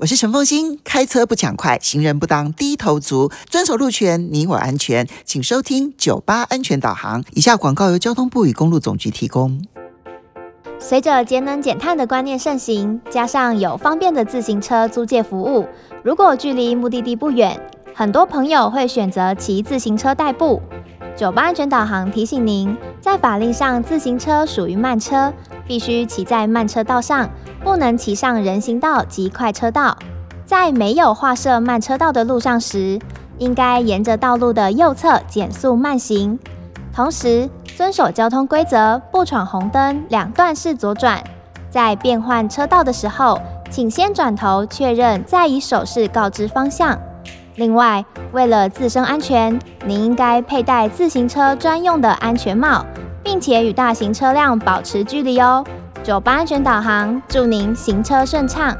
我是陈凤欣，开车不抢快，行人不当低头族，遵守路权，你我安全。请收听九八安全导航。以下广告由交通部与公路总局提供。随着节能减碳的观念盛行，加上有方便的自行车租借服务，如果距离目的地不远，很多朋友会选择骑自行车代步。九八安全导航提醒您，在法令上，自行车属于慢车，必须骑在慢车道上，不能骑上人行道及快车道。在没有划设慢车道的路上时，应该沿着道路的右侧减速慢行，同时遵守交通规则，不闯红灯，两段式左转。在变换车道的时候，请先转头确认，再以手势告知方向。另外，为了自身安全，您应该佩戴自行车专用的安全帽，并且与大型车辆保持距离哦。九八安全导航，祝您行车顺畅。